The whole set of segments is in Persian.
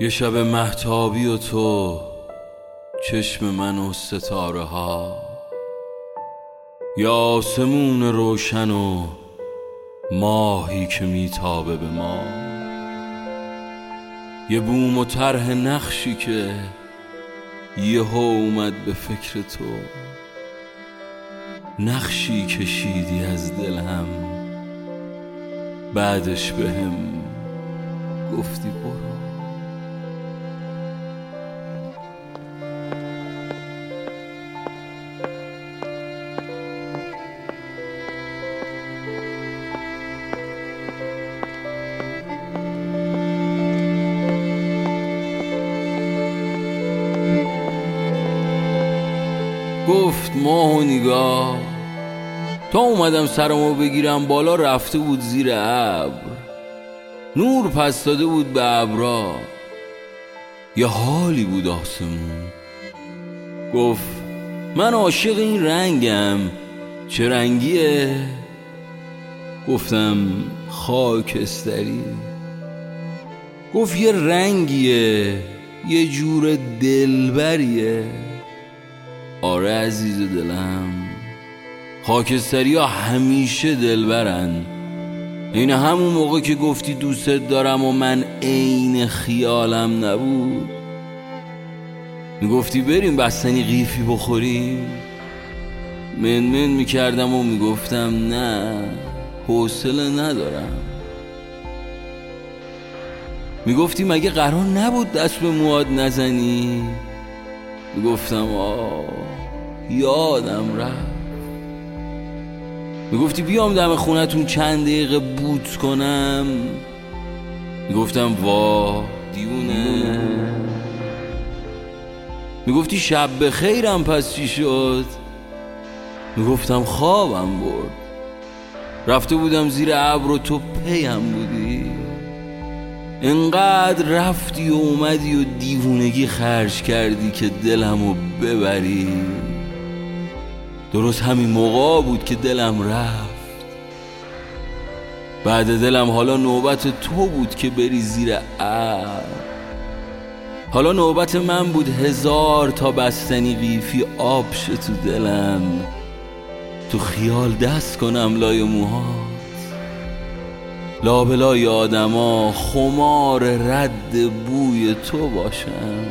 یه شب محتابی و تو چشم من و ستاره ها. یا آسمون روشن و ماهی که میتابه به ما. یه بوم و طرح نقشی که یهو اومد به فکر تو. نقشی کشیدی از دلم بعدش به هم گفتی برو. گفت ماه و نگاه. تا اومدم سرمو بگیرم بالا رفته بود زیر ابر. نور پس داده بود به ابرا یه حالی بود آسمون. گفت من عاشق این رنگم. چه رنگیه؟ گفتم خاکستری. گفت یه رنگیه یه جور دلبریه. آره عزیز دلم. خاکستری ها همیشه دلبرن. این همون موقع که گفتی دوستت دارم و من عین خیالم نبود. می‌گفتی بریم بستنی قیفی بخوریم. من من می‌کردم و می‌گفتم نه حوصله ندارم. می‌گفتی مگه قرار نبود دست به مواد نزنی؟ می‌گفتم آه. یادم رفت. می‌گفتی بیام دم خونتون چند دقیقه بوت کنم. می‌گفتم وا دیونه. می‌گفتی شب به خیرم پس چی شد؟ می‌گفتم خوابم برد. رفته بودم زیر ابر و تو پیم بودی. انقدر رفتی و اومدی و دیوونگی خرج کردی که دلمو ببری. درست همین موقع بود که دلم رفت. بعد دلم حالا نوبت تو بود که بری زیر ابر. حالا نوبت من بود هزار تا بستنی قیفی آب شه تو دلم. تو خیال دست کنم لای موهات. لابلای آدما خمار رد بوی تو باشم.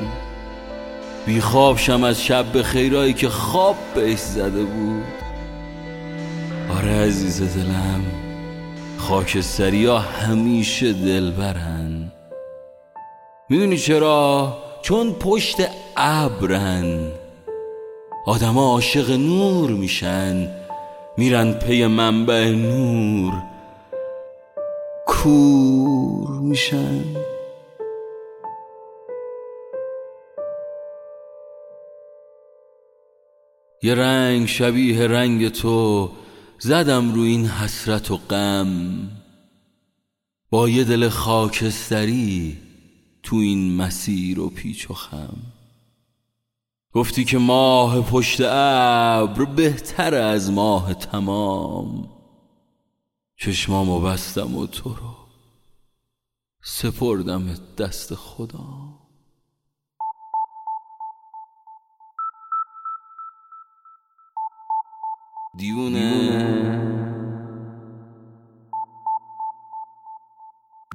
بیخواب شم از شب به خیرایی که خواب بهش زده بود. آره عزیز دلم خاکستری ها همیشه دلبرن. می‌دونی چرا؟ چون پشت ابرن. آدما عاشق نور میشن میرن پی منبع نور. کور میشن. یه رنگ شبیه رنگ تو زدم رو این حسرت و غم. با یه دل خاکستری تو این مسیر و پیچ و خم. گفتی که ماه پشت ابر بهتر از ماه تمام. چشمامو بستم و تو رو سپردم دست 니우네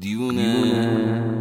니우네 니우네